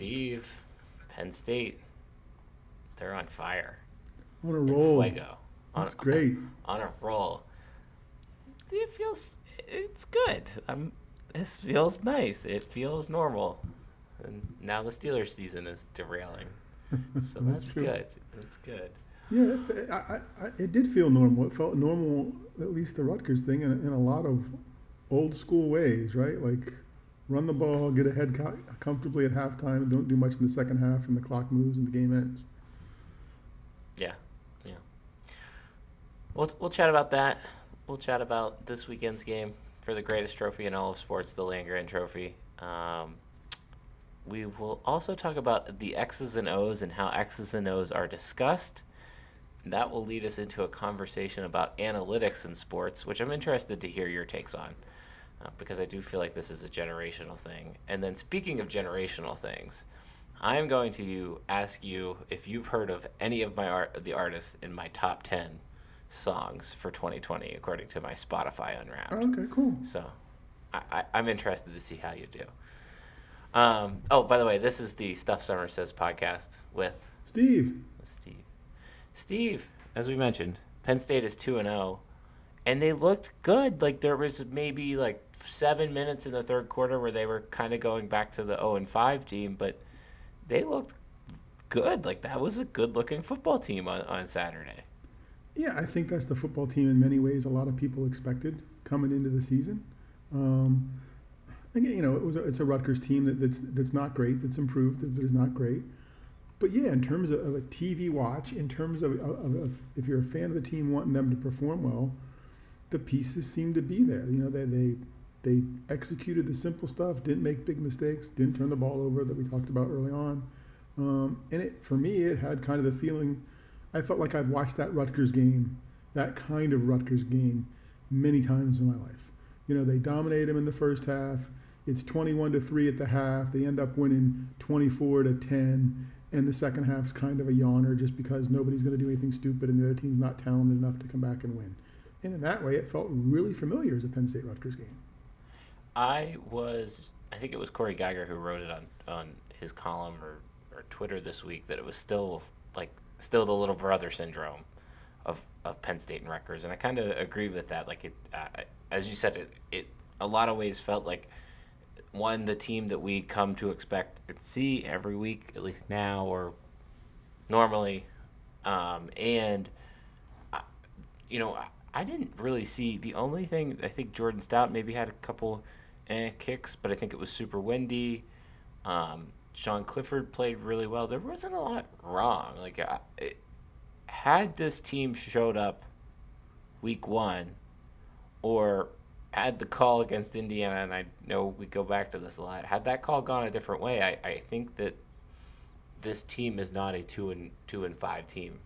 Steve, Penn State, they're on fire. On a roll. Fuego. On, That's great. On a roll. It feels, it's good. I'm, this feels nice. It feels normal. And now the Steelers season is derailing. So that's, That's good. That's good. Yeah, I, I- it did feel normal. It felt normal, at least the Rutgers thing, in, in a lot of old school ways, right? Like run the ball, get ahead co- comfortably at halftime, and don't do much in the second half, and the clock moves and the game ends. Yeah, yeah. We'll we'll chat about that. We'll chat about this weekend's game for the greatest trophy in all of sports, the Land Grant Trophy. Um, we will also talk about the X's and O's and how X's and O's are discussed. That will lead us into a conversation about analytics in sports, which I'm interested to hear your takes on, uh, because I do feel like this is a generational thing. And then, speaking of generational things, I'm going to ask you if you've heard of any of my art, the artists in my top ten songs for 2020, according to my Spotify Unwrapped. Okay, cool. So, I, I, I'm interested to see how you do. Um, oh, by the way, this is the Stuff Summer Says podcast with Steve, With Steve. Steve, as we mentioned, Penn State is 2 and 0 and they looked good. Like there was maybe like 7 minutes in the third quarter where they were kind of going back to the 0 and 5 team, but they looked good. Like that was a good-looking football team on, on Saturday. yeah, I think that's the football team in many ways. A lot of people expected coming into the season. Um, again, you know, it was a, it's a Rutgers team that, that's that's not great. That's improved, but is not great. But yeah, in terms of, of a TV watch, in terms of, of, of if you're a fan of the team wanting them to perform well, the pieces seem to be there. You know, they they they executed the simple stuff, didn't make big mistakes, didn't turn the ball over that we talked about early on. Um, and it for me, it had kind of the feeling. I felt like I'd watched that Rutgers game, that kind of Rutgers game, many times in my life. You know, they dominate them in the first half. It's 21 to 3 at the half. They end up winning 24 to 10. And the second half's kind of a yawner just because nobody's going to do anything stupid and the other team's not talented enough to come back and win. And in that way, it felt really familiar as a Penn State Rutgers game. I was, I think it was Cory Giger who wrote it on, on his column or, or Twitter this week that it was still like still the little brother syndrome of, of Penn State and Rutgers, and I kind of agree with that. Like it, uh, as you said, it, it a lot of ways felt like one the team that we come to expect and see every week, at least now or normally, um, and I, you know I, I didn't really see the only thing I think Jordan Stout maybe had a couple eh, kicks, but I think it was super windy. Um, Sean Clifford played really well. There wasn't a lot wrong. Like I, it, had this team showed up week one, or had the call against Indiana, and I know we go back to this a lot. Had that call gone a different way, I, I think that this team is not a two and two and five team.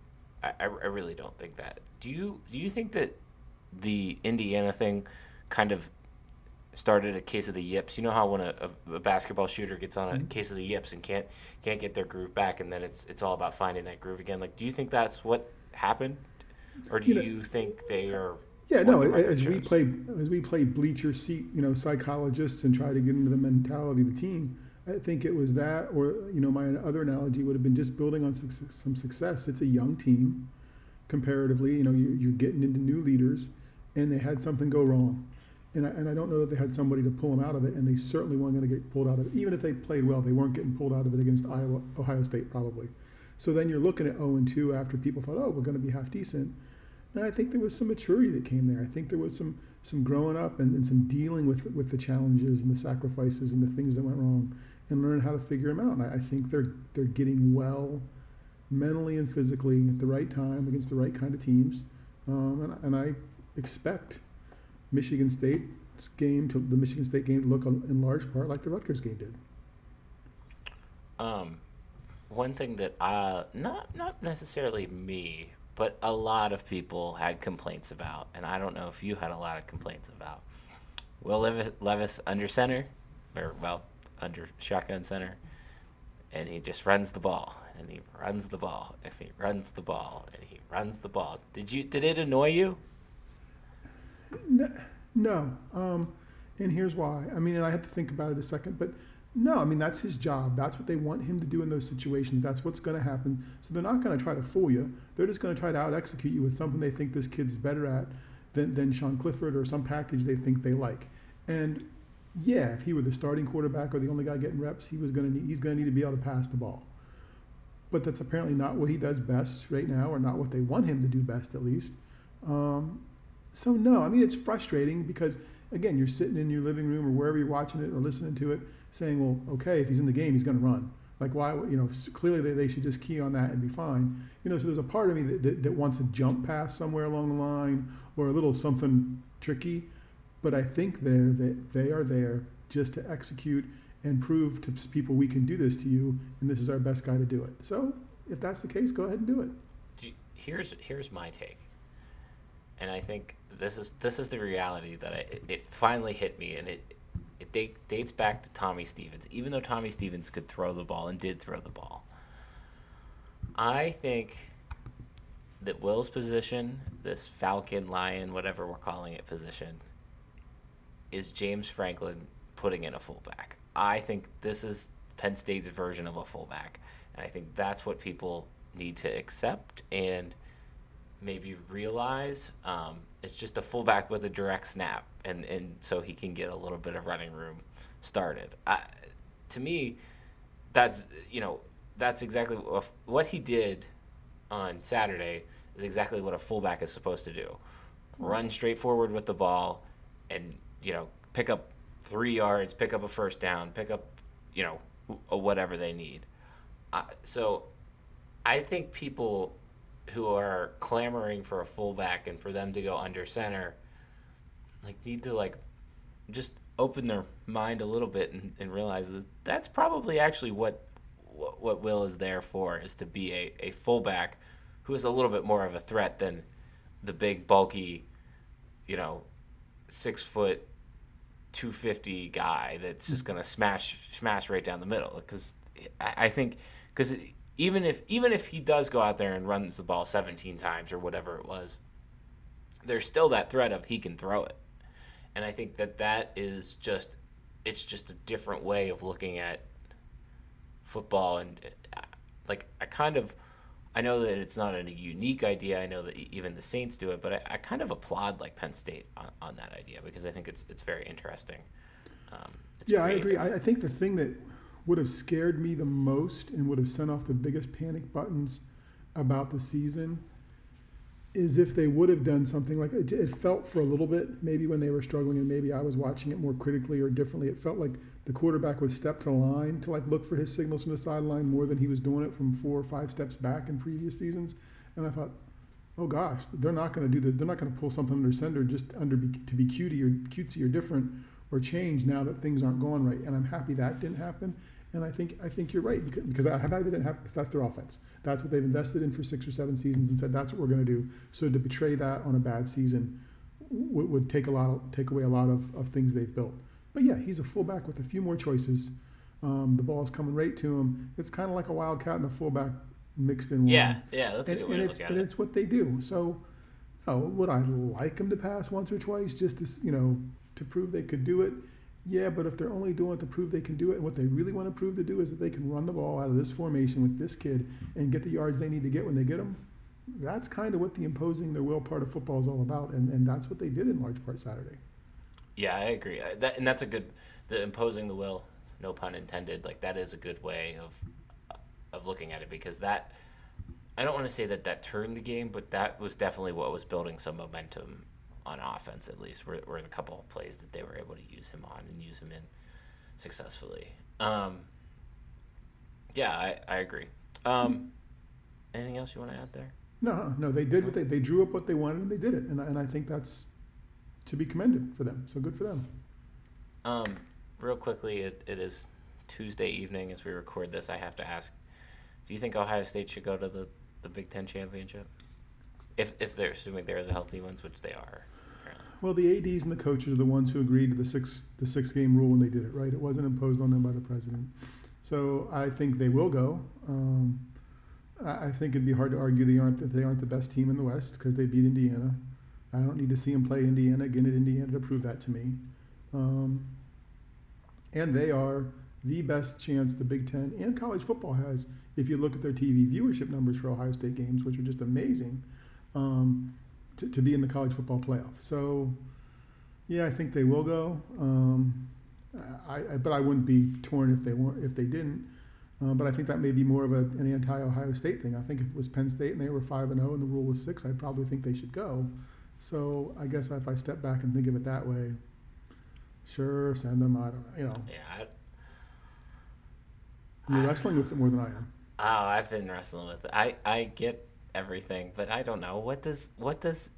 I, I, I really don't think that. Do you do you think that the Indiana thing kind of started a case of the yips? You know how when a, a, a basketball shooter gets on a mm-hmm. case of the yips and can't can't get their groove back, and then it's it's all about finding that groove again. Like, do you think that's what happened, or do You know- you think they are? Yeah, no. As we play, as we play bleacher seat, you know, psychologists and try to get into the mentality of the team, I think it was that, or you know, my other analogy would have been just building on some, some success. It's a young team, comparatively. You know, you, you're getting into new leaders, and they had something go wrong, and I, and I don't know that they had somebody to pull them out of it, and they certainly weren't going to get pulled out of it. Even if they played well, they weren't getting pulled out of it against Iowa, Ohio State, probably. So then you're looking at 0 and 2 after people thought, oh, we're going to be half decent. And I think there was some maturity that came there. I think there was some some growing up and, and some dealing with with the challenges and the sacrifices and the things that went wrong, and learn how to figure them out. And I, I think they're they're getting well, mentally and physically at the right time against the right kind of teams. Um, and, and I expect Michigan State's game to the Michigan State game to look in large part like the Rutgers game did. Um, one thing that not not necessarily me, but a lot of people had complaints about, and I don't know if you had a lot of complaints about. Will Levis, Levis under center, or well, under shotgun center, and he just runs the ball, and he runs the ball, and he runs the ball, and he runs the ball. Did you? Did it annoy you? No. Um, and here's why. I mean, and I had to think about it a second, but No, I mean that's his job. That's what they want him to do in those situations. That's what's going to happen. So they're not going to try to fool you. They're just going to try to out execute you with something they think this kid's better at than, than Sean Clifford or some package they think they like. And yeah, if he were the starting quarterback or the only guy getting reps, he was going to need, he's going to need to be able to pass the ball. But that's apparently not what he does best right now, or not what they want him to do best at least. Um, so no, I mean it's frustrating because again, you're sitting in your living room or wherever you're watching it or listening to it, saying, well, okay, if he's in the game, he's going to run. Like why, you know, clearly they, they should just key on that and be fine. You know, so there's a part of me that, that, that wants a jump pass somewhere along the line or a little something tricky, but I think they're that they are there just to execute and prove to people we can do this to you, and this is our best guy to do it. So if that's the case, go ahead and do it. Here's here's my take, and I think this is this is the reality that I, it, it finally hit me, and it it date, dates back to Tommy Stevens. Even though Tommy Stevens could throw the ball and did throw the ball, I think that Will's position, this Falcon, Lion, whatever we're calling it position, is James Franklin putting in a fullback. I think this is Penn State's version of a fullback, and I think that's what people need to accept and maybe realize. Um, it's just a fullback with a direct snap, and, and so he can get a little bit of running room started. To me, that's you know that's exactly what, what he did on Saturday is exactly what a fullback is supposed to do: run straight forward with the ball, and you know pick up three yards, pick up a first down, pick up you know whatever they need. Uh, so I think people who are clamoring for a fullback and for them to go under center like need to like just open their mind a little bit and, and realize that that's probably actually what what, Will is there for is to be a, a fullback who is a little bit more of a threat than the big bulky you know six foot 250 guy that's just mm. gonna smash smash right down the middle because I, I think because even if even if he does go out there and runs the ball 17 times or whatever it was there's still that threat of he can throw it. And i think that that is just it's just a different way of looking at football. And uh, like i kind of i know that it's not a unique idea. I know that even the saints do it but i, I kind of applaud like penn state on, on that idea because i think it's it's very interesting. Um, it's yeah, I agree. I, I think the thing that would have scared me the most and would have sent off the biggest panic buttons about the season is if they would have done something like it, it felt for a little bit, maybe when they were struggling and maybe I was watching it more critically or differently. It felt like the quarterback would step to the line to like look for his signals from the sideline more than he was doing it from four or five steps back in previous seasons. And I thought, oh gosh, they're not going to do this. They're not going to pull something under center just under be, to be cutie or cutesy or different or change now that things aren't going right. And I'm happy that didn't happen. And I think I think you're right because, because I, didn't happen because that's their offense. That's what they've invested in for six or seven seasons and said that's what we're going to do. So to betray that on a bad season would, would take a lot of, take away a lot of, of things they've built. But yeah, he's a fullback with a few more choices. Um, the ball's coming right to him. It's kind of like a wildcat and a fullback mixed in one. yeah yeah that's a and, good way and to it's look at and it it's what they do. So, oh, would I like them to pass once or twice just to you know to prove they could do it? Yeah, but if they're only doing it to prove they can do it, and what they really want to prove to do is that they can run the ball out of this formation with this kid and get the yards they need to get when they get them, that's kind of what the imposing their will part of football is all about, and, and that's what they did in large part Saturday. Yeah, I agree. Uh, That and that's a good the imposing the will, no pun intended. Like that is a good way of of looking at it because that I don't want to say that that turned the game, but that was definitely what was building some momentum on offense at least. Were, were the couple of plays that they were able to use him on and use him in successfully. Um, yeah, I, I agree. Um, anything else you want to add there? No, no, they did what they they drew up what they wanted and they did it, and I- and I think that's to be commended for them. So good for them. Um, real quickly, it, it is Tuesday evening as we record this. I have to ask: Do you think Ohio State should go to the, the Big Ten championship? If if they're assuming they're the healthy ones, which they are. Well, the ads and the coaches are the ones who agreed to the six the six game rule when they did it. Right? It wasn't imposed on them by the president. So I think they will go. Um, I, think it'd be hard to argue they aren't they aren't the best team in the West because they beat Indiana. I don't need to see them play Indiana again at Indiana to prove that to me. Um, and they are the best chance the Big Ten and college football has if you look at their TV viewership numbers for Ohio State games, which are just amazing, um, to, to be in the college football playoff. So, yeah, I think they will go. Um, I, I, but I wouldn't be torn if they weren't if they didn't. Uh, but I think that may be more of a, an anti-Ohio State thing. I think if it was Penn State and they were five and zero oh and the rule was six, I'd probably think they should go. So I guess if I step back and think of it that way, sure, send them. I don't know. You know. Yeah. I, You're wrestling with it more than I am. Oh, I've been wrestling with it. I, I get everything, but I don't know what does what does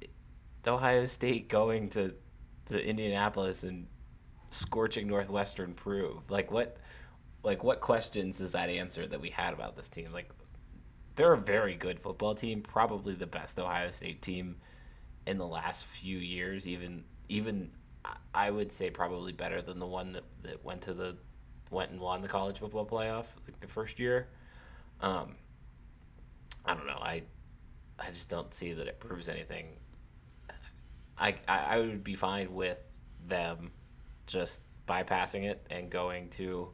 Ohio State going to to Indianapolis and scorching Northwestern prove? Like what like what questions does that answer that we had about this team? Like they're a very good football team, probably the best Ohio State team in the last few years. Even even I would say probably better than the one that, that went to the went and won the college football playoff like the first year. Um, I don't know. I I just don't see that it proves anything. I, I, I would be fine with them just bypassing it and going to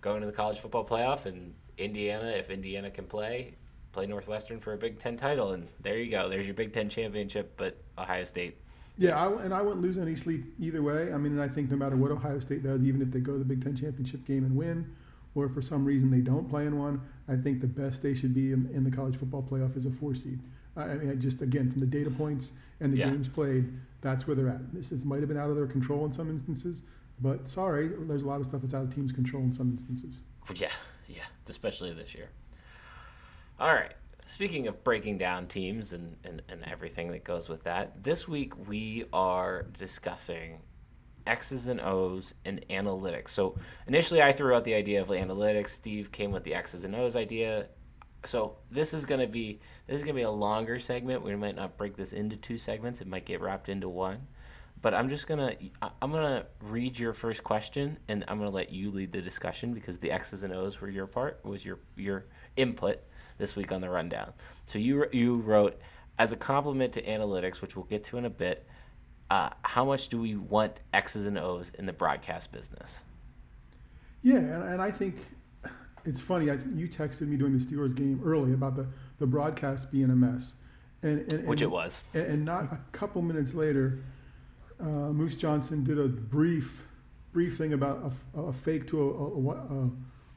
going to the college football playoff and Indiana, if Indiana can play, play Northwestern for a Big Ten title, and there you go. There's your Big Ten championship, but Ohio State. Yeah, I, and I wouldn't lose any sleep either way. I mean, and I think no matter what Ohio State does, even if they go to the Big Ten championship game and win, or for some reason they don't play in one, I think the best they should be in, in the college football playoff is a four seed. I mean, just again from the data points and the yeah. games played, that's where they're at. This, this might have been out of their control in some instances, but sorry, there's a lot of stuff that's out of teams' control in some instances. Yeah, yeah, especially this year. All right. Speaking of breaking down teams and, and, and everything that goes with that, this week we are discussing X's and O's and analytics. So initially I threw out the idea of analytics. Steve came with the X's and O's idea. So this is gonna be this is gonna be a longer segment. We might not break this into two segments. It might get wrapped into one but I'm just gonna I'm gonna read your first question and I'm gonna let you lead the discussion because the X's and O's were your part was your your input this week on the rundown. So you you wrote as a compliment to analytics, which we'll get to in a bit. Uh, how much do we want X's and O's in the broadcast business? Yeah, and, and I think it's funny. I, you texted me during the Steelers game early about the, the broadcast being a mess, and, and which it was, and, and not a couple minutes later uh, Moose Johnston did a brief brief thing about a, a fake to a, a,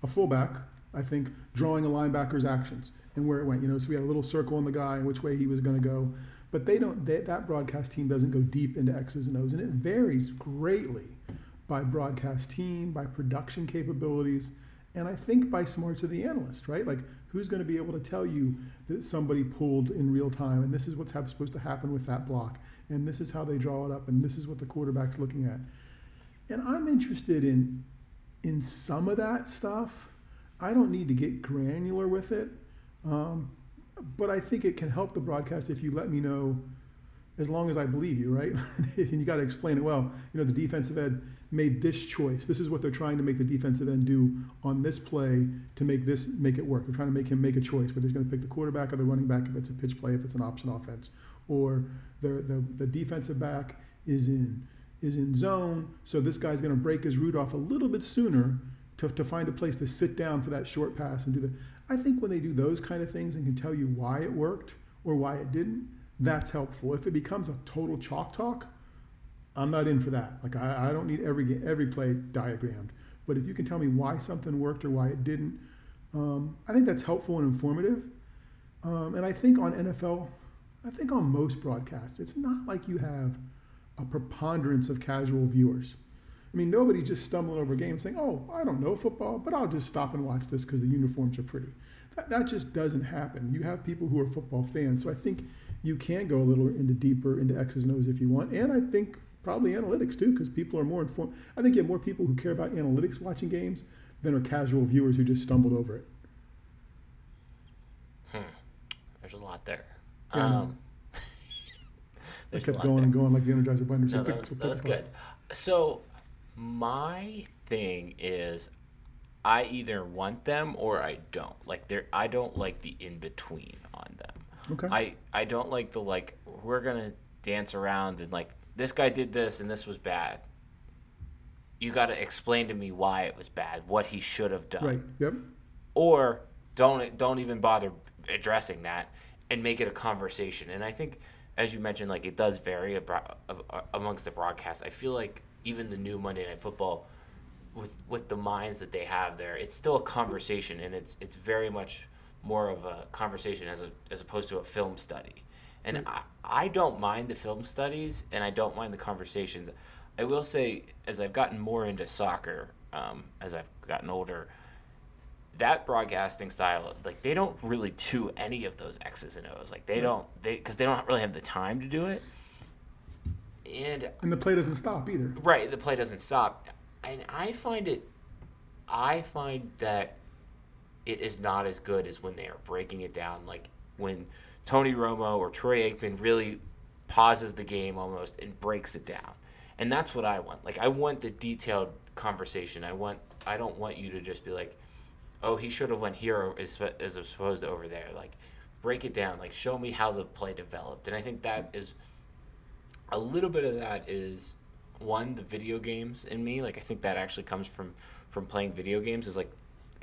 a, fullback, I think, drawing a linebacker's actions and where it went. You know, so we had a little circle on the guy and which way he was going to go. But they don't. They, that broadcast team doesn't go deep into X's and O's, and it varies greatly by broadcast team, by production capabilities, and I think by smarts of the analyst. Right, like who's going to be able to tell you that somebody pulled in real time, and this is what's supposed to happen with that block, and this is how they draw it up, and this is what the quarterback's looking at. And I'm interested in in some of that stuff. I don't need to get granular with it, um, but I think it can help the broadcast if you let me know, as long as I believe you, right? and you got to explain it well. You know, the defensive end made this choice. This is what they're trying to make the defensive end do on this play to make this make it work. They're trying to make him make a choice, whether he's going to pick the quarterback or the running back if it's a pitch play, if it's an option offense, or the the, the defensive back is in is in zone, so this guy's going to break his route off a little bit sooner to, to find a place to sit down for that short pass and do the. I think when they do those kind of things and can tell you why it worked or why it didn't, that's helpful. If it becomes a total chalk talk, I'm not in for that. Like I, I don't need every every play diagrammed. But if you can tell me why something worked or why it didn't, um, I think that's helpful and informative. Um, and I think on NFL, I think on most broadcasts, it's not like you have a preponderance of casual viewers. I mean, nobody's just stumbling over games saying, "Oh, I don't know football, but I'll just stop and watch this because the uniforms are pretty." That, that just doesn't happen. You have people who are football fans, so I think you can go a little into deeper into X's and O's if you want. And I think probably analytics too, because people are more informed. I think you have more people who care about analytics watching games than are casual viewers who just stumbled over it. Hmm. There's a lot there. Yeah, um, I kept going there. and going like the Energizer Bunny. No, that was, that was good. So my thing is, I either want them or I don't. Like there, I don't like the in between on them. Okay. I I don't like the like we're gonna dance around and like this guy did this and this was bad. you got to explain to me why it was bad, what he should have done. Right. Yep. Or don't don't even bother addressing that and make it a conversation. And I think, as you mentioned, like it does vary abro- amongst the broadcasts. I feel like even the new Monday Night Football, with with the minds that they have there, it's still a conversation, and it's it's very much more of a conversation as a as opposed to a film study. And I, I don't mind the film studies, and I don't mind the conversations. I will say, as I've gotten more into soccer, um, as I've gotten older, that broadcasting style, like they don't really do any of those X's and O's. Like they don't, they because they don't really have the time to do it. And and the play doesn't stop either. Right, the play doesn't stop, and I find it, I find that it is not as good as when they are breaking it down. Like when Tony Romo or Troy Aikman really pauses the game almost and breaks it down and that's what I want. Like I want the detailed conversation. I want I don't want you to just be like, oh, he should have went here as as opposed to over there. Like break it down. Like show me how the play developed. And I think that is a little bit of that is one the video games in me. Like I think that actually comes from from playing video games. Is like,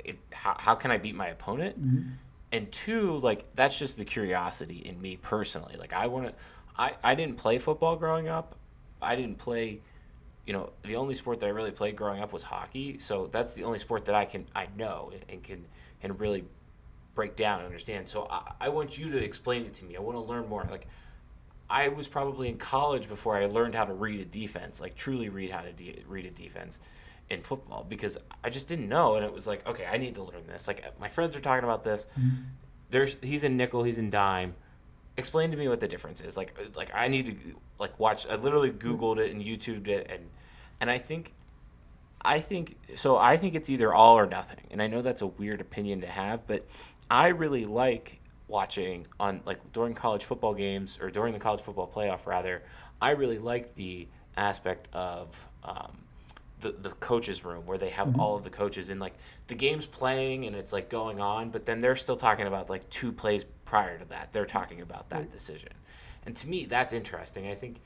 it, how how can I beat my opponent? Mm-hmm. And two, like that's just the curiosity in me personally. Like I want to. I, I didn't play football growing up. I didn't play. You know, the only sport that I really played growing up was hockey. So that's the only sport that I can I know and can and really break down and understand. So I, I want you to explain it to me. I want to learn more. Like I was probably in college before I learned how to read a defense, like truly read how to de- read a defense in football because I just didn't know and it was like, okay, I need to learn this. Like my friends are talking about this. Mm-hmm. There's he's in nickel, he's in dime explain to me what the difference is. Like like I need to like watch. I literally Googled it and YouTubed it, and and I think I think so. I think it's either all or nothing, and I know that's a weird opinion to have, but I really like watching on like during college football games or during the college football playoff rather. I really like the aspect of um, the the coaches room where they have mm-hmm. all of the coaches and like the game's playing and it's like going on, but then they're still talking about like two plays prior to that. They're talking about that decision, and to me, that's interesting. I think.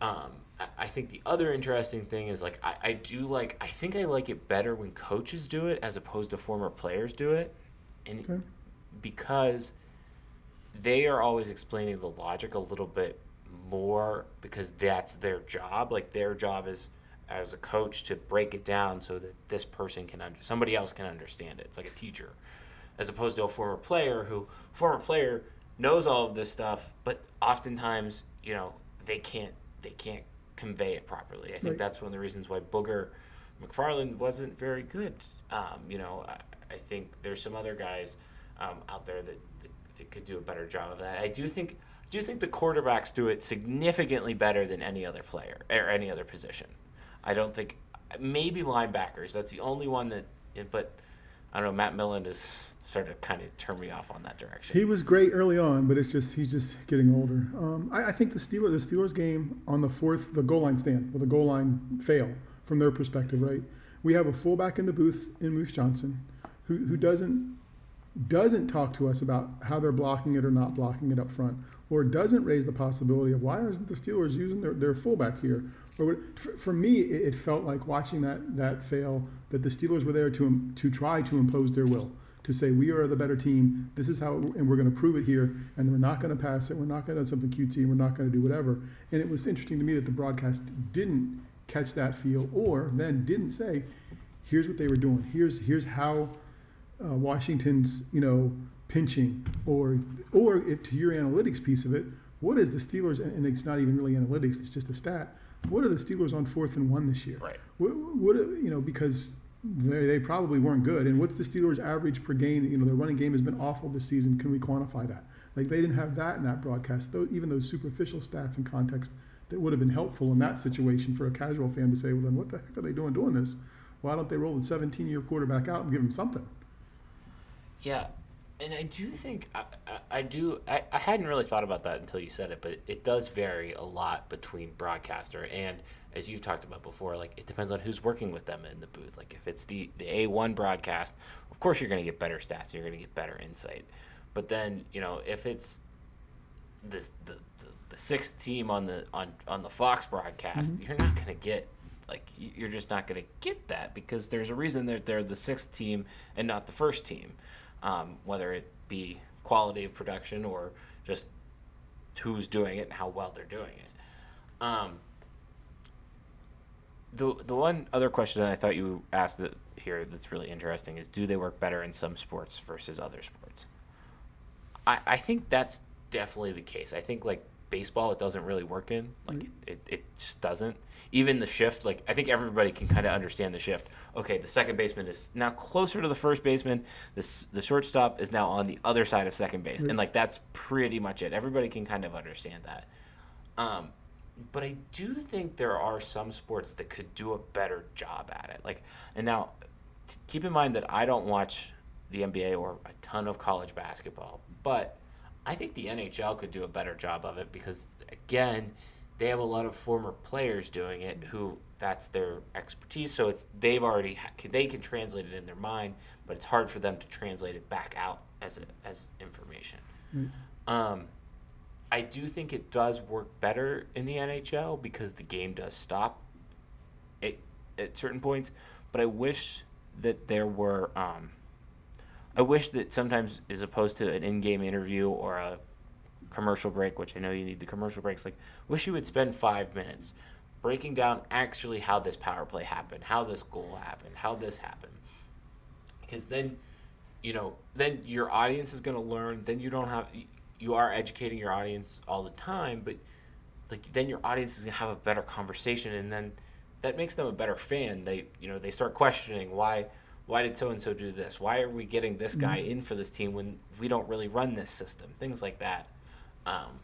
Um, I think the other interesting thing is like I, I do like I think I like it better when coaches do it as opposed to former players do it, and okay. Because they are always explaining the logic a little bit more because that's their job. Like their job is as a coach to break it down so that this person can under somebody else can understand it. It's like a teacher, as opposed to a former player who former player knows all of this stuff, but oftentimes you know they can't they can't convey it properly. I think right. that's one of the reasons why Booger McFarland wasn't very good. Um, you know, I, I, think there's some other guys um, out there that, that, could do a better job of that. I do think do think the quarterbacks do it significantly better than any other player or any other position. I don't think maybe linebackers. That's the only one that. But I don't know. Matt Millen has started to kind of turn me off on that direction. He was great early on, but it's just he's just getting older. Um, I, I, think the Steelers the Steelers game on the fourth the goal line stand or the goal line fail from their perspective, right? We have a fullback in the booth in Moose Johnston, who who doesn't doesn't talk to us about how they're blocking it or not blocking it up front, or doesn't raise the possibility of why isn't the Steelers using their, their fullback here, for, for me, it felt like watching that that fail that the Steelers were there to to try to impose their will, to say we are the better team. This is how, and we're going to prove it here. And we're not going to pass it. We're not going to do something cutesy. We're not going to do whatever. And it was interesting to me that the broadcast didn't catch that feel, or then didn't say, "Here's what they were doing. Here's here's how uh, Washington's you know pinching, or or if to your analytics piece of it." What is the Steelers? And it's not even really analytics; it's just a stat what are the Steelers on fourth and one this year? Right. What, what you know because they, they probably weren't good. And what's the Steelers' average per game? You know, their running game has been awful this season. Can we quantify that? Like they didn't have that in that broadcast. Though even those superficial stats and context that would have been helpful in that situation for a casual fan to say, well, then what the heck are they doing doing this? Why don't they roll the 17-year quarterback out and give him something? Yeah, and I do think I, I, I do I, I hadn't really thought about that until you said it, but it does vary a lot between broadcaster and as you've talked about before, like it depends on who's working with them in the booth. Like if it's the the A one broadcast, of course you're going to get better stats, you're going to get better insight. But then you know if it's the the, the, the sixth team on the on on the Fox broadcast, mm-hmm. you're not going to get Like you're just not going to get that because there's a reason that they're the sixth team and not the first team, um, whether it be quality of production or just who's doing it and how well they're doing it. Um, the the one other question that I thought you asked that here that's really interesting is do they work better in some sports versus other sports? I, I think that's definitely the case. I think like baseball it doesn't really work in. Like Right. it, it just doesn't. Even the shift, like I think everybody can kind of understand the shift. Okay, the second baseman is now closer to the first baseman. This the shortstop is now on the other side of second base, Right. and like that's pretty much it. Everybody can kind of understand that. Um, but I do think there are some sports that could do a better job at it. Like, and now t- keep in mind that I don't watch the NBA or a ton of college basketball, but I think the NHL could do a better job of it because, again, they have a lot of former players doing it who that's their expertise. So it's they've already they can translate it in their mind, but it's hard for them to translate it back out as a, as information. Right. Um, I do think it does work better in the NHL because the game does stop at, at certain points. But I wish that there were. Um, I wish that sometimes, as opposed to an in-game interview or a commercial break, which I know you need the commercial breaks, like wish you would spend five minutes breaking down actually how this power play happened, how this goal happened, how this happened, because then you know, then your audience is going to learn. Then you don't have, you are educating your audience all the time, but like then your audience is going to have a better conversation, and then that makes them a better fan. They, you know, they start questioning why, why did so and so do this? Why are we getting this guy in for this team when we don't really run this system? Things like that. Um,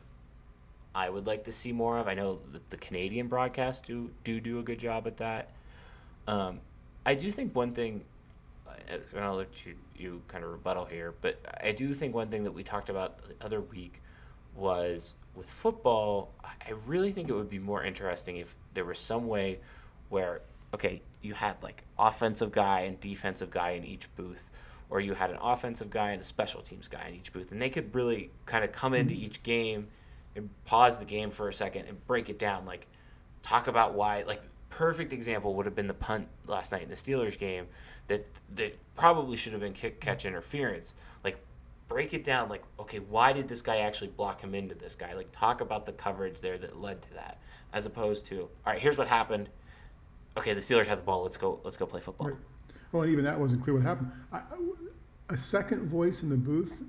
I would like to see more of. I know that the Canadian broadcasts do do do a good job at that. Um, I do think one thing, and I'll let you you kind of rebuttal here, but I do think one thing that we talked about the other week was with football. I really think it would be more interesting if there was some way where okay, you had like offensive guy and defensive guy in each booth, or you had an offensive guy and a special teams guy in each booth, and they could really kind of come mm-hmm. into each game and pause the game for a second and break it down, like talk about why like perfect example would have been the punt last night in the Steelers game that that probably should have been kick catch interference. Like break it down like okay, why did this guy actually block him into this guy? Like talk about the coverage there that led to that as opposed to all right, here's what happened. Okay, the Steelers have the ball. Let's go let's go play football. Right. Well, and even that wasn't clear what happened. I, a second voice in the booth,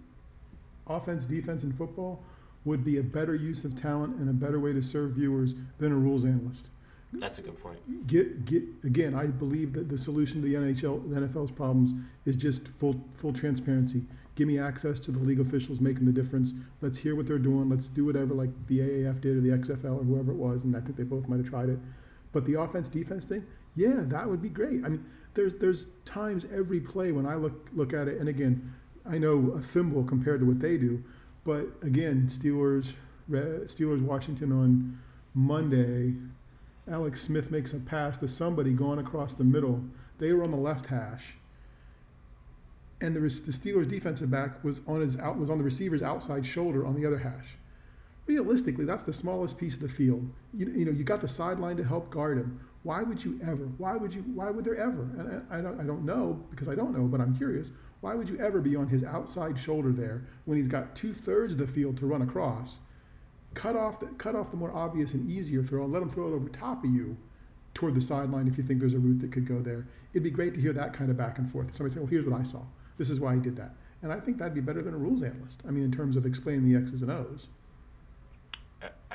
offense, defense, and football, would be a better use of talent and a better way to serve viewers than a rules analyst. That's a good point. Get get again. I believe that the solution to the NHL, the NFL's problems is just full full transparency. Give me access to the league officials making the difference. Let's hear what they're doing. Let's do whatever like the AAF did or the XFL or whoever it was, and I think they both might have tried it. But the offense defense thing, yeah, that would be great. I mean, there's there's times every play when I look look at it, and again, I know a thimble compared to what they do, but again, Steelers Steelers Washington on Monday, Alex Smith makes a pass to somebody going across the middle. They were on the left hash, and the, the Steelers defensive back was on his out was on the receiver's outside shoulder on the other hash. Realistically, that's the smallest piece of the field. You, you know, you got the sideline to help guard him. Why would you ever? Why would you? Why would there ever? And I, I don't, I don't know because I don't know, but I'm curious. Why would you ever be on his outside shoulder there when he's got two thirds of the field to run across? Cut off the cut off the more obvious and easier throw and let him throw it over top of you toward the sideline if you think there's a route that could go there. It'd be great to hear that kind of back and forth. Somebody say, "Well, here's what I saw. This is why he did that." And I think that'd be better than a rules analyst. I mean, in terms of explaining the X's and O's.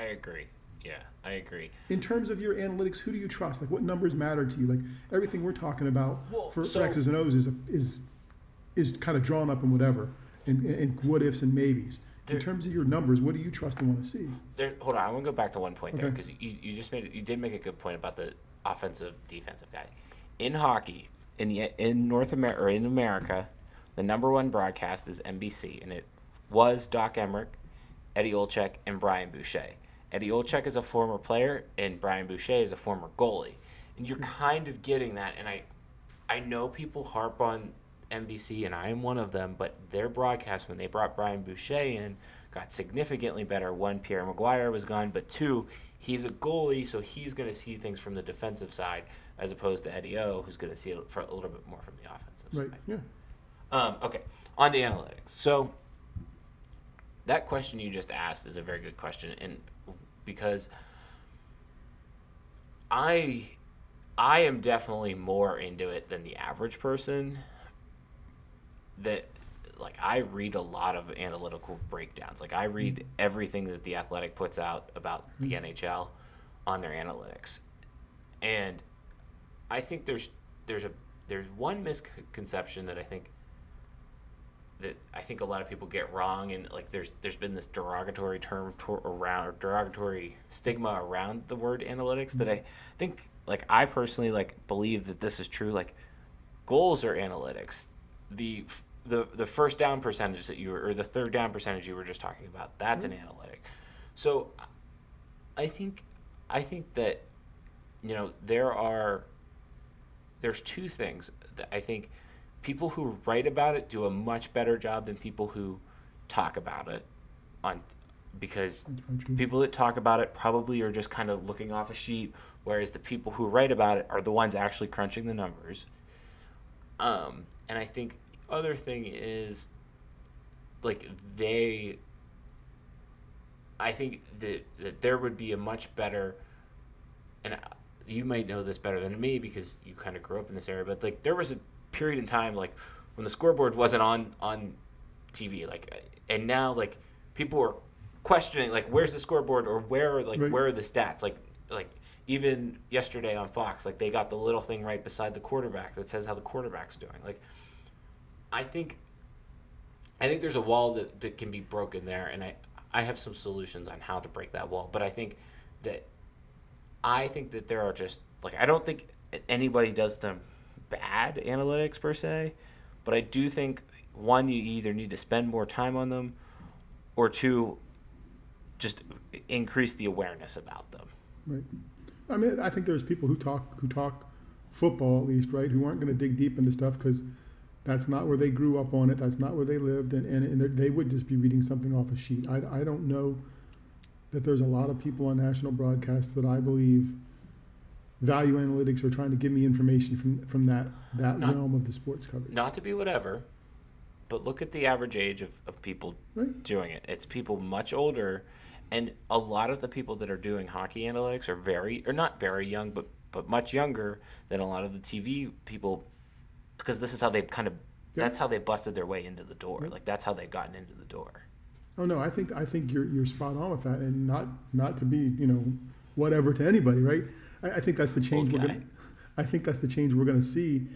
I, agree. Yeah, I agree. In terms of your analytics, who do you trust? Like, what numbers matter to you? Like, everything we're talking about Well, for, so- for X's and O's is, a, is, is kind of drawn up in whatever, and, and what ifs and maybes. There- in terms of your numbers, what do you trust and want to see? There, hold on, I want to go back to one point there because you, you just made you did make a good point about the offensive defensive guy in hockey in the in North America or in America, the number one broadcast is NBC and it was Doc Emrick, Eddie Olczyk, and Brian Boucher. Eddie Olczyk is a former player and Brian Boucher is a former goalie, and you're kind of getting that. And I, I know people harp on NBC, and I am one of them, but their broadcast when they brought Brian Boucher in got significantly better. One, Pierre McGuire was gone, but two, he's a goalie, so he's going to see things from the defensive side as opposed to Eddie O, who's going to see it for a little bit more from the offensive Right. side. Yeah. Um, okay, on to analytics. So that question you just asked is a very good question, and because I I am definitely more into it than the average person. That like I read a lot of analytical breakdowns. Like I mm-hmm. read everything that the Athletic puts out about the mm-hmm. NHL on their analytics, and I think there's there's a there's one misconception that I think that I think a lot of people get wrong, and like there's there's been this derogatory term around or derogatory stigma around the word analytics that I mm-hmm. think like I personally like believe that this is true. Like goals are analytics. The the the first down percentage that you were, or the third down percentage you were just talking about that's an mm-hmm. analytic. So I think I think that you know there are there's two things that I think people who write about it do a much better job than people who talk about it on because true. people that talk about it probably are just kind of looking off a sheet whereas the people who write about it are the ones actually crunching the numbers um, and i think the other thing is like they i think that, that there would be a much better and you might know this better than me because you kind of grew up in this area but like there was a period in time like when the scoreboard wasn't on on tv like and now like people are questioning like where's the scoreboard or where are like Right. where are the stats like like even yesterday on fox like they got the little thing right beside the quarterback that says how the quarterback's doing like i think i think there's a wall that, that can be broken there and i i have some solutions on how to break that wall but i think that I think that there are just like I don't think anybody does them bad analytics per se, but I do think one you either need to spend more time on them, or two, just increase the awareness about them. Right. I mean, I think there's people who talk who talk football at least, right? Who aren't going to dig deep into stuff because that's not where they grew up on it. That's not where they lived, and and, and they would just be reading something off a sheet. I I don't know that there's a lot of people on national broadcasts that I believe value analytics or trying to give me information from from that that Not- realm of the sports coverage. Not to be whatever, but look at the average age of, of people Right. doing it. It's people much older, and a lot of the people that are doing hockey analytics are very, or not very young, but but much younger than a lot of the TV people, because this is how they kind of. Yeah. That's how they busted their way into the door. Yeah. Like that's how they've gotten into the door. Oh no, I think I think you're you're spot on with that, and not not to be you know whatever to anybody, right? I, I think that's the change we're gonna. I think that's the change we're gonna see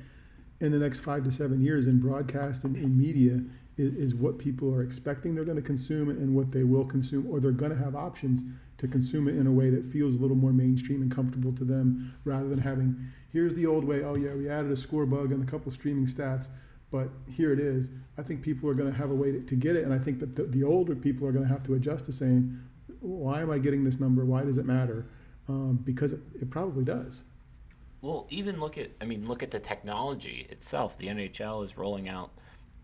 in the next five to seven years in broadcast and in media is, is what people are expecting they're going to consume and what they will consume, or they're going to have options to consume it in a way that feels a little more mainstream and comfortable to them, rather than having here's the old way. Oh yeah, we added a score bug and a couple streaming stats, but here it is. I think people are going to have a way to, to get it, and I think that the, the older people are going to have to adjust to saying, why am I getting this number? Why does it matter? Um, because it, it probably does. Well, even look at I mean, look at the technology itself. The NHL is rolling out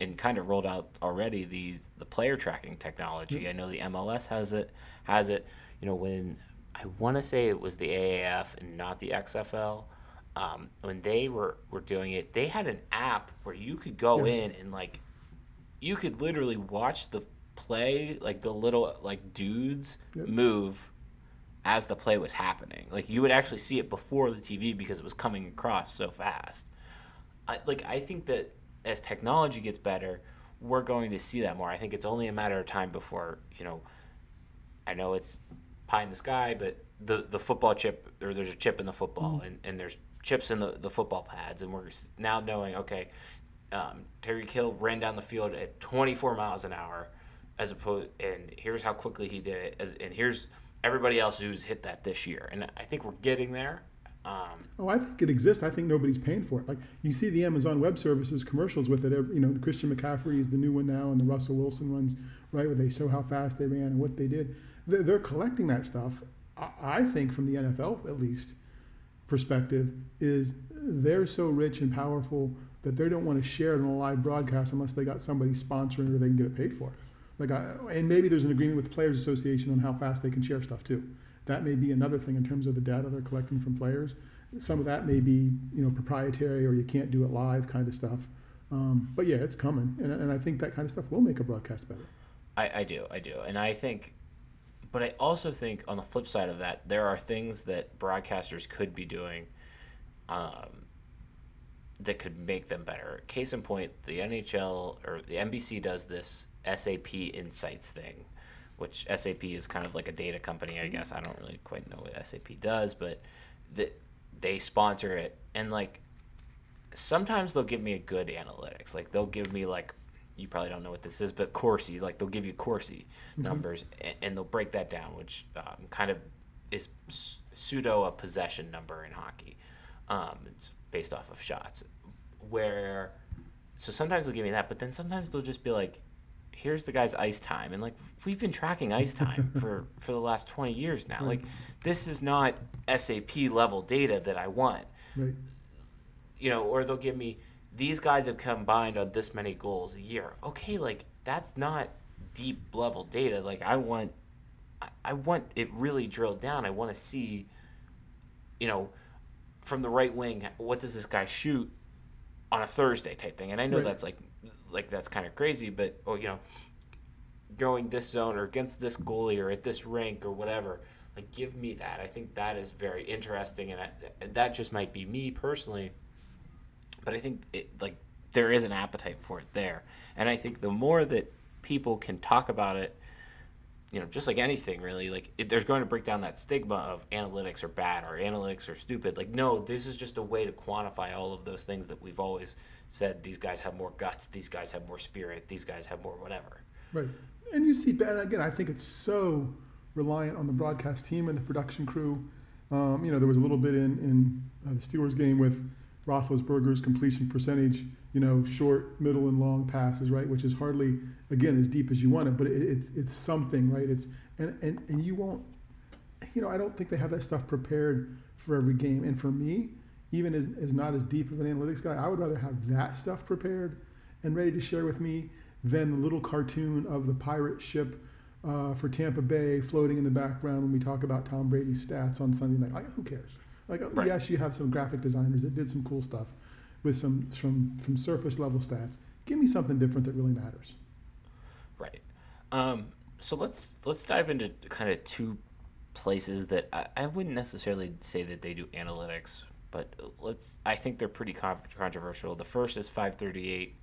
and kind of rolled out already these the player tracking technology. I know the MLS has it has it. You know, when I want to say it was the AAF and not the XFL. Um, when they were, were doing it, they had an app where you could go Yes. in and like you could literally watch the play, like the little like dudes Yep. move as the play was happening. Like you would actually see it before the TV because it was coming across so fast. I, like I think that as technology gets better, we're going to see that more. I think it's only a matter of time before you know. I know it's pie in the sky, but the the football chip or there's a chip in the football, and, and there's chips in the, the football pads, and we're now knowing okay, um, Tyreek Hill ran down the field at 24 miles an hour, as opposed, and here's how quickly he did it, as, and here's everybody else who's hit that this year, and I think we're getting there. Um, Oh, I think it exists. I think nobody's paying for it. Like you see the Amazon Web Services commercials with it. Every, you know, Christian McCaffrey is the new one now, and the Russell Wilson ones, right, where they show how fast they ran and what they did. They're, they're collecting that stuff. I, I think from the NFL at least perspective is they're so rich and powerful that they don't want to share it on a live broadcast unless they got somebody sponsoring or they can get it paid for. Like, I, and maybe there's an agreement with the Players Association on how fast they can share stuff too. That may be another thing in terms of the data they're collecting from players. Some of that may be, you know, proprietary or you can't do it live kind of stuff. Um, but yeah, it's coming, and, and I think that kind of stuff will make a broadcast better. I, I do, I do, and I think, but I also think on the flip side of that, there are things that broadcasters could be doing, um, that could make them better. Case in point, the NHL or the NBC does this SAP Insights thing, which SAP is kind of like a data company, I guess. I don't really quite know what SAP does, but the, they sponsor it, and like sometimes they'll give me a good analytics. Like they'll give me like you probably don't know what this is, but Corsi, like they'll give you Corsi mm-hmm. numbers and, and, they'll break that down, which um, kind of is pseudo a possession number in hockey. Um, it's based off of shots. Where, so sometimes they'll give me that, but then sometimes they'll just be like, here's the guy's ice time and like we've been tracking ice time for for the last 20 years now right. like this is not sap level data that i want right. you know or they'll give me these guys have combined on this many goals a year. Okay, like that's not deep level data. Like I want, I want it really drilled down. I want to see, you know, from the right wing, what does this guy shoot on a Thursday type thing? And I know right. that's like, like that's kind of crazy, but or you know, going this zone or against this goalie or at this rink or whatever. Like, give me that. I think that is very interesting, and I, that just might be me personally but I think it, like there is an appetite for it there, and I think the more that people can talk about it, you know, just like anything really, like it, there's going to break down that stigma of analytics are bad or analytics are stupid. Like no, this is just a way to quantify all of those things that we've always said. These guys have more guts. These guys have more spirit. These guys have more whatever. Right, and you see, and again, I think it's so reliant on the broadcast team and the production crew. Um, you know, there was a little bit in in uh, the Steelers game with Roethlisberger's completion percentage, you know, short, middle, and long passes, right? Which is hardly, again, as deep as you want it, but it, it, it's something, right? It's and, and and you won't, you know, I don't think they have that stuff prepared for every game. And for me, even as, as not as deep of an analytics guy, I would rather have that stuff prepared and ready to share with me than the little cartoon of the pirate ship uh, for Tampa Bay floating in the background when we talk about Tom Brady's stats on Sunday night. Like, who cares? Like, right. yes, you have some graphic designers that did some cool stuff with some from from surface level stats. Give me something different that really matters. Right. Um, so let's let's dive into kind of two places that I, I wouldn't necessarily say that they do analytics, but let's. I think they're pretty controversial. The first is 538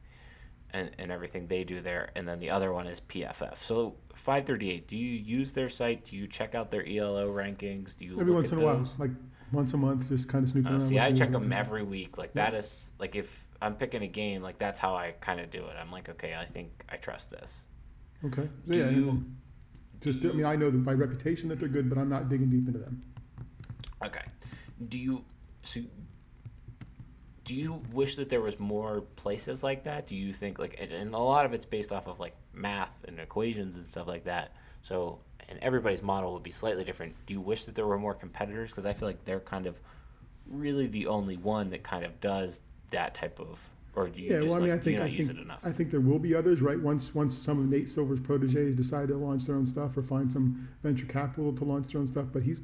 and, and everything they do there, and then the other one is PFF. So 538, do you use their site? Do you check out their ELO rankings? Do you every once in a while, like once a month, just kind of snooping uh, around. See, I check them every week. Like yeah. that is like if I'm picking a game, like that's how I kind of do it. I'm like, okay, I think I trust this. Okay. Do yeah. You, just, you, I mean, I know by reputation that they're good, but I'm not digging deep into them. Okay. Do you so? Do you wish that there was more places like that? Do you think like, and a lot of it's based off of like math and equations and stuff like that. So and everybody's model would be slightly different. Do you wish that there were more competitors? Because I feel like they're kind of really the only one that kind of does that type of. Or do you yeah, just, well, I mean, like, I think, I think, I think there will be others, right? Once once some of Nate Silver's proteges decide to launch their own stuff or find some venture capital to launch their own stuff, but he's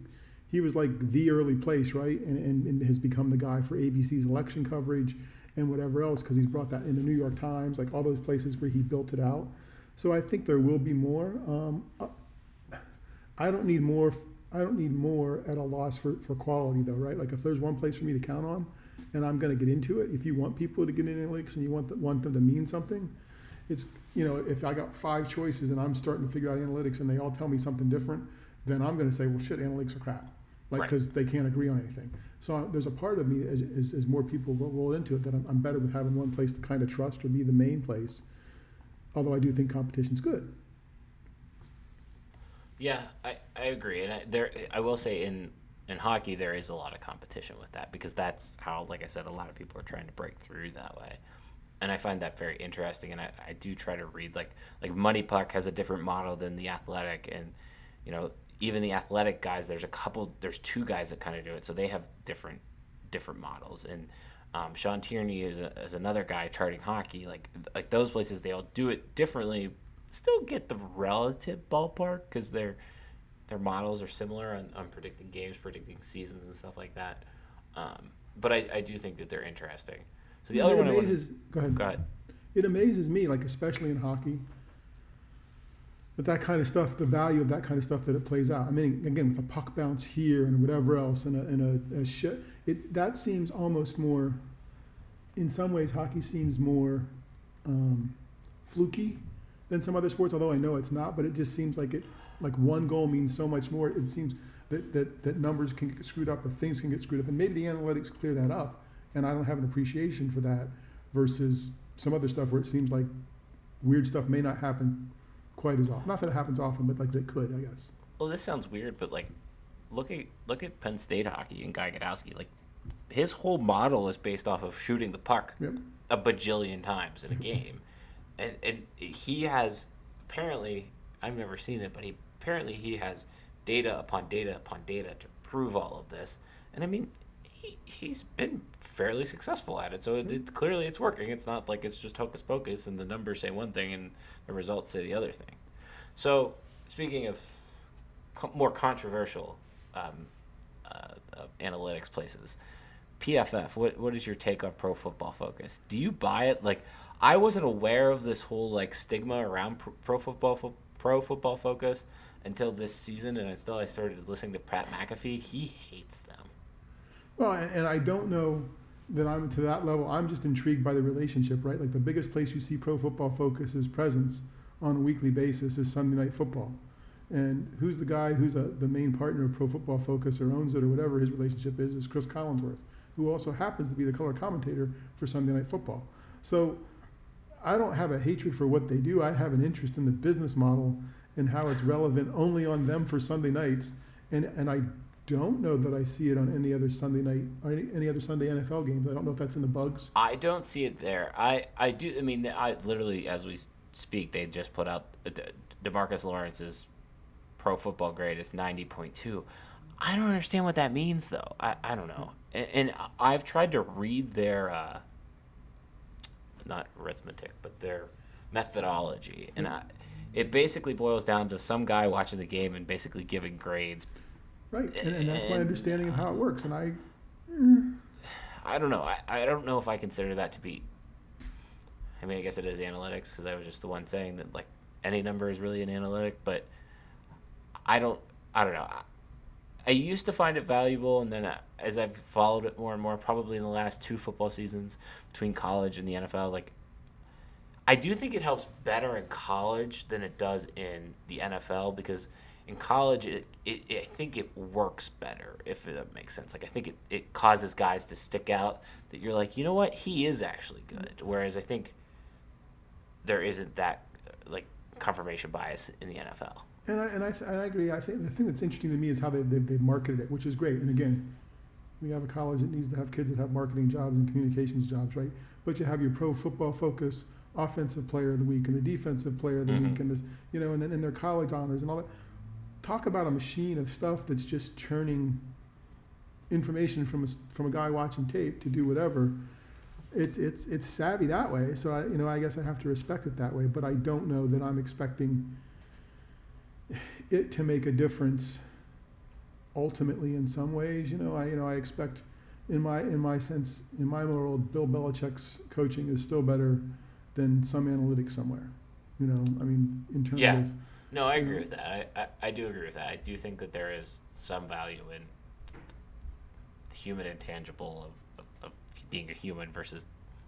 he was like the early place, right? And, and, and has become the guy for ABC's election coverage and whatever else because he's brought that in the New York Times, like all those places where he built it out. So I think there will be more. Um, uh, I don't need more. I don't need more at a loss for, for quality though, right? Like if there's one place for me to count on, and I'm going to get into it. If you want people to get into analytics and you want the, want them to mean something, it's you know if I got five choices and I'm starting to figure out analytics and they all tell me something different, then I'm going to say, well, shit, analytics are crap, like because right. they can't agree on anything. So uh, there's a part of me as, as, as more people roll into it that I'm, I'm better with having one place to kind of trust or be the main place. Although I do think competition's good. Yeah, I, I agree, and I, there I will say in in hockey there is a lot of competition with that because that's how, like I said, a lot of people are trying to break through that way, and I find that very interesting. And I, I do try to read like like Money Puck has a different model than the Athletic, and you know even the Athletic guys. There's a couple. There's two guys that kind of do it, so they have different different models, and Um, Sean Tierney is, a, is another guy charting hockey. Like like those places, they all do it differently. Still get the relative ballpark because their their models are similar on, on predicting games, predicting seasons, and stuff like that. Um, but I, I do think that they're interesting. So the it other one, I wanna- go ahead. go ahead. It amazes me, like especially in hockey, but that kind of stuff, the value of that kind of stuff that it plays out. I mean, again, with a puck bounce here and whatever else, and a, and a, a shit, it that seems almost more. In some ways, hockey seems more um, fluky than some other sports. Although I know it's not, but it just seems like it, like one goal means so much more. It seems that that, that numbers can get screwed up or things can get screwed up, and maybe the analytics clear that up. And I don't have an appreciation for that versus some other stuff where it seems like weird stuff may not happen quite as often. Not that it happens often, but like that it could, I guess. Well, this sounds weird, but like, look at look at Penn State hockey and Guy Gadowsky. Like, his whole model is based off of shooting the puck Yep. a bajillion times in a game, and and he has apparently I've never seen it, but he apparently he has data upon data upon data to prove all of this, and I mean. He, he's been fairly successful at it, so it, it, clearly it's working. It's not like it's just hocus pocus and the numbers say one thing and the results say the other thing. So, speaking of co- more controversial um, uh, uh, analytics places, PFF. What what is your take on Pro Football Focus? Do you buy it? Like, I wasn't aware of this whole like stigma around Pro, Football Fo- Pro Football Focus until this season, and until I started listening to Pat McAfee. He hates them. Well, and, I don't know that I'm to that level. I'm just intrigued by the relationship, right? Like the biggest place you see Pro Football Focus's presence on a weekly basis is Sunday Night Football. And who's the guy who's a, the main partner of Pro Football Focus or owns it or whatever his relationship is, is Chris Collinsworth, who also happens to be the color commentator for Sunday Night Football. So I don't have a hatred for what they do. I have an interest in the business model and how it's relevant only on them for Sunday nights. And, and I don't know that I see it on any other Sunday night or any, any other Sunday NFL games. I don't know if that's in the bugs. I don't see it there. I, I do. I mean, I literally, as we speak, they just put out uh, De- Demarcus Lawrence's Pro Football grade is ninety point two. I don't understand what that means, though. I, I don't know. And, and I've tried to read their, uh, not arithmetic, but their methodology, and I, it basically boils down to some guy watching the game and basically giving grades Right. And, and that's my understanding of how it works. And I, I don't know. I, I don't know if I consider that to be. I mean, I guess it is analytics because I was just the one saying that like any number is really an analytic, but I don't. I don't know. I, used to find it valuable, and then as I've followed it more and more, probably in the last two football seasons between college and the NFL, like I do think it helps better in college than it does in the NFL because in college, it, it, I think it works better if that makes sense. Like I think it, it causes guys to stick out that you're like, you know what, he is actually good. Whereas I think there isn't that uh, like confirmation bias in the NFL. And I, and I, and I agree. I think the thing that's interesting to me is how they've, they've, they've marketed it, which is great. And again, we have a college that needs to have kids that have marketing jobs and communications jobs, right? But you have your pro football focus, offensive player of the week, and the defensive player of the Mhm. week, and this, you know, and then and their college honors and all that. Talk about a machine of stuff that's just churning information from a, from a guy watching tape to do whatever. It's it's it's savvy that way. So I you know I guess I have to respect it that way. But I don't know that I'm expecting it to make a difference ultimately in some ways. You know I you know I expect in my in my sense in my world Bill Belichick's coaching is still better than some analytics somewhere. You know I mean in terms Yeah. of No, I agree Mhm. with that. I, I, I do agree with that. I do think that there is some value in the human intangible of, of, of being a human versus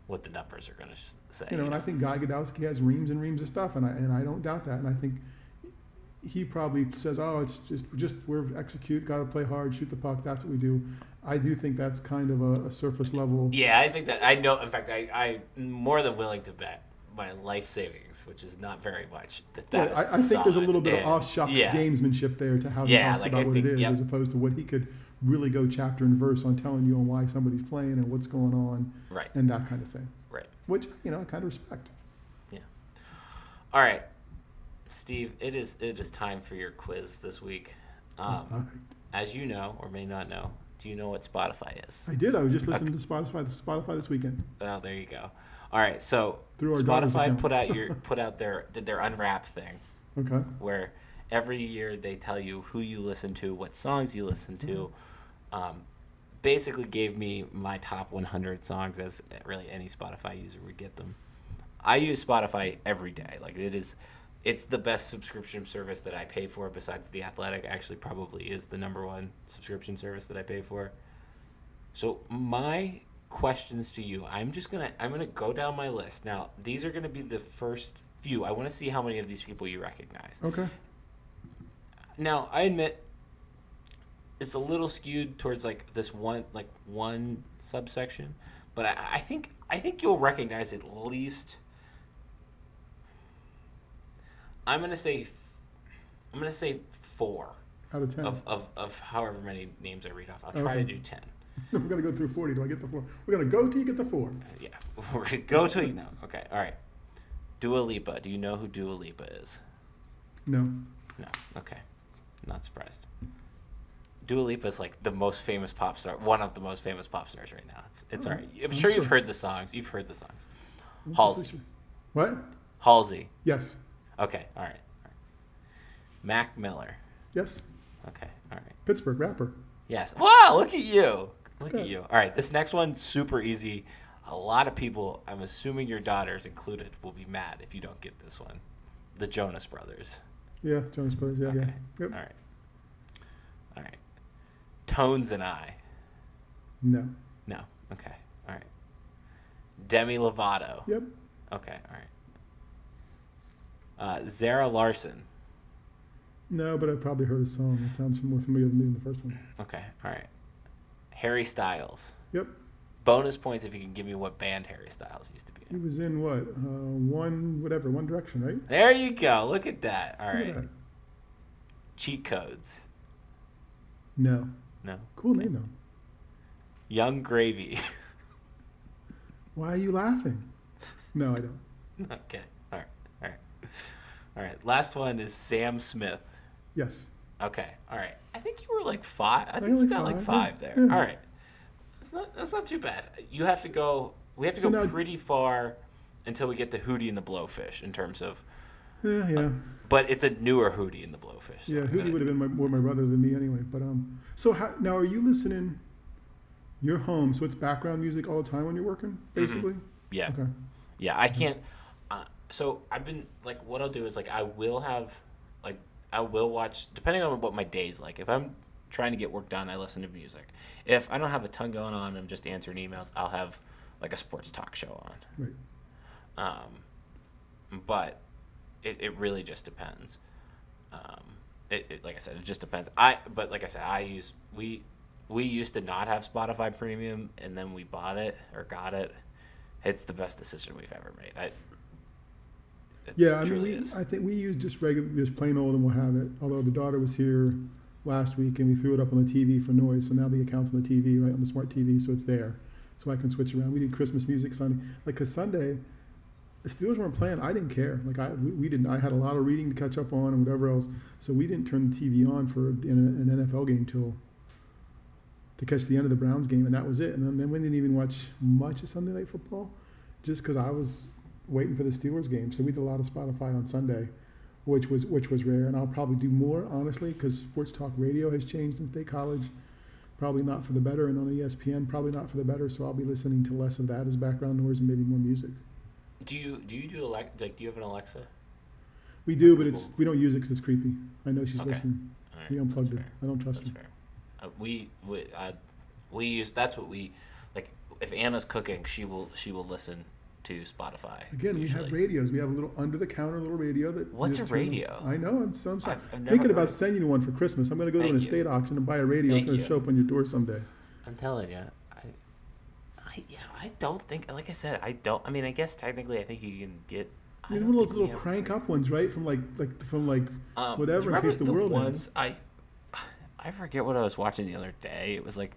what the numbers are going to say. You know, and I think Guy Gadowsky has reams and reams of stuff, and I and I don't doubt that. And I think he probably says, "Oh, it's just just we're execute, got to play hard, shoot the puck. That's what we do." I do think that's kind of a, a surface level. Yeah, I think that I know. In fact, I I'm more than willing to bet my life savings, which is not very much. That that is Well, I, I think there's a little bit And- of off shucks yeah. gamesmanship there to how he Yeah, talks like, about I what think- it is, yep. as opposed to what he could really go chapter and verse on telling you on why somebody's playing and what's going on Right, and that kind of thing. right. Which you know I kind of respect. Yeah. All right, Steve. It is it is time for your quiz this week. Um, All right. as you know or may not know, Do you know what Spotify is? I did. I was just listening to Spotify. Spotify this weekend. Oh, there you go. All right, so Through Spotify put out your put out their did their unwrap thing Okay. where every year they tell you who you listen to, what songs you listen to. Um, basically, gave me my top 100 songs as really any Spotify user would get them. I use Spotify every day. Like it is, it's the best subscription service that I pay for besides the Athletic. Actually, probably is the number one subscription service that I pay for. So my questions to you, I'm just gonna I'm gonna go down my list. Now these are gonna be the first few. I want to see how many of these people you recognize. Okay. Now I admit it's a little skewed towards like this one like one subsection, but I, I think I think you'll recognize at least. I'm gonna say, th- I'm gonna say four Out of ten. of, of, of however many names I read off. I'll try to do ten. We're gonna go through forty. Do I get the four? We're gonna go till you get the four. Uh, yeah, we're gonna go to no. Okay, all right. Dua Lipa. Do you know who Dua Lipa is? No. No. Okay, not surprised. Dua Lipa is like the most famous pop star, one of the most famous pop stars right now. It's it's Oh, alright. I'm I'm sure you've heard the songs. You've heard the songs. Halsey. What? Halsey. Yes. Okay, all right, all right. Mac Miller. Yes. Okay, all right. Pittsburgh rapper. Yes. Wow, look at you. Look at you. All right, this next one's super easy. A lot of people, I'm assuming your daughters included, will be mad if you don't get this one. The Jonas Brothers. Yeah, Jonas Brothers. Yeah, okay. yeah. Yep. All right. All right. Tones and I. No. No. Okay. All right. Demi Lovato. Yep. Okay. All right. Uh, Zara Larsson. No, but I've probably heard a song. It sounds more familiar than the first one. Okay. All right. Harry Styles. Yep. Bonus points if you can give me what band Harry Styles used to be in. He was in what? Uh, one whatever, One Direction, right? There you go. Look at that. All right. that. Cheat codes. No. No. Cool name though. Yung Gravy. Why are you laughing? No, I don't. okay. All right. All right. All right. Last one is Sam Smith. Yes. Okay. All right. I think you were like five. I think you like got like five, five there. Yeah. All right. That's not, that's not too bad. You have to go. We have to So go now- pretty far until we get to Hootie and the Blowfish in terms of. Yeah, yeah. But it's a newer Hootie and the Blowfish. so Yeah, Hootie gonna- would have been my, more my brother than me anyway. But um, so how, now are you listening? You're home, so it's background music all the time when you're working, basically. Yeah. Okay. Yeah, I can't. So I've been like, what I'll do is like, I will have, like, I will watch depending on what my day's like. If I'm trying to get work done, I listen to music. If I don't have a ton going on, and I'm just answering emails. I'll have like a sports talk show on. Right. Um, but it, it really just depends. Um, it, it like I said, it just depends. I but like I said, I use we we used to not have Spotify Premium, and then we bought it or got it. It's the best decision we've ever made. I, it Yeah, I mean, we, is. I think we use just regular, just plain old, and we'll have it. Although the daughter was here last week, and we threw it up on the TV for noise, so now the account's on the TV, right on the smart TV, so it's there, so I can switch around. We did Christmas music Sunday, like cause Sunday, the Steelers weren't playing. I didn't care. Like I, we, we didn't. I had a lot of reading to catch up on and whatever else, so we didn't turn the TV on for an, an NFL game till to catch the end of the Browns game, and that was it. And then, then we didn't even watch much of Sunday Night Football, just because I was waiting for the Steelers game. So we did a lot of Spotify on Sunday, which was which was rare. And I'll probably do more honestly, because sports talk radio has changed in State College. Probably not for the better, and on ESPN, probably not for the better. So I'll be listening to less of that as background noise and maybe more music. do you do you do Alexa? Like, do you have an Alexa? We do, but it's we don't use it because it's creepy. I know she's Okay. listening. Right, We unplugged her. I don't trust That's her. fair. Uh, we we uh, we use that's what we like. If Anna's cooking, she will she will listen to Spotify. Again, we have radios. We have a little under the counter little radio that. What's a turn on. radio? I know. I'm, so I'm sorry. I've- I've thinking about of- sending you one for Christmas. I'm going to go to an Thank you. estate auction and buy a radio. Thank it's going to show up on your door someday. I'm telling you, I, I yeah, I don't think. Like I said, I don't. I mean, I guess technically, I think you can get. I You know, don't those little crank up ones, right? From like, like from like, Um, whatever, in case remember the world ones I, I forget what I was watching the other day. It was like,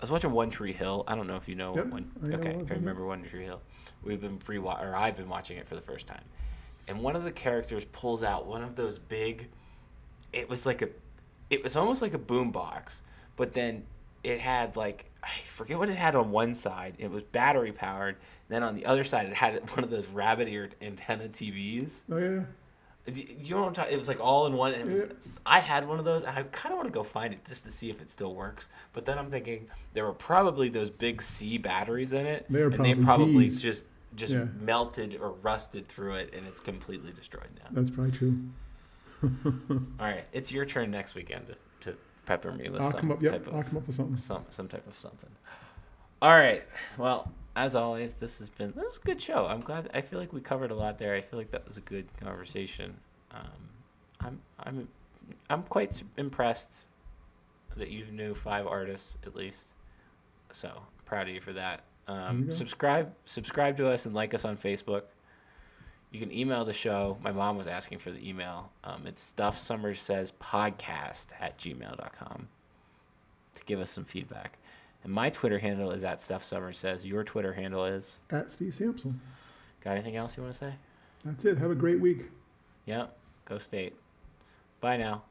I was watching One Tree Hill. I don't know if you know Yep, one. I know okay, I remember One Tree Hill. We've been pre or I've been watching it for the first time, and one of the characters pulls out one of those big. It was like a, it was almost like a boom box, but then it had like I forget what it had on one side. It was battery powered. Then on the other side, it had one of those rabbit eared antenna TVs. Oh yeah. You know what I'm talking? It was like all in one. And it was. I had one of those, and I kind of want to go find it just to see if it still works. But then I'm thinking there were probably those big C batteries in it, They and they probably probably Ds. just just Yeah. melted or rusted through it, and it's completely destroyed now. That's probably true. All right, it's your turn next weekend to, to pepper me with I'll some come up. Yep. type I'll of come up with something. some some type of something. All right. Well, as always, this has been this is a good show. I'm glad. I feel like we covered a lot there. I feel like that was a good conversation. Um, I'm I'm I'm quite impressed that you knew five artists at least. So proud of you for that. You Um, subscribe subscribe to us and like us on Facebook. You can email the show. My mom was asking for the email. Um, it's stuff summers says podcast at gmail.com to give us some feedback. And my Twitter handle is at stuff summers says. Your Twitter handle is. At Steve Sampson. Got anything else you want to say? That's it. Have a great week. Yep. Go state. Bye now.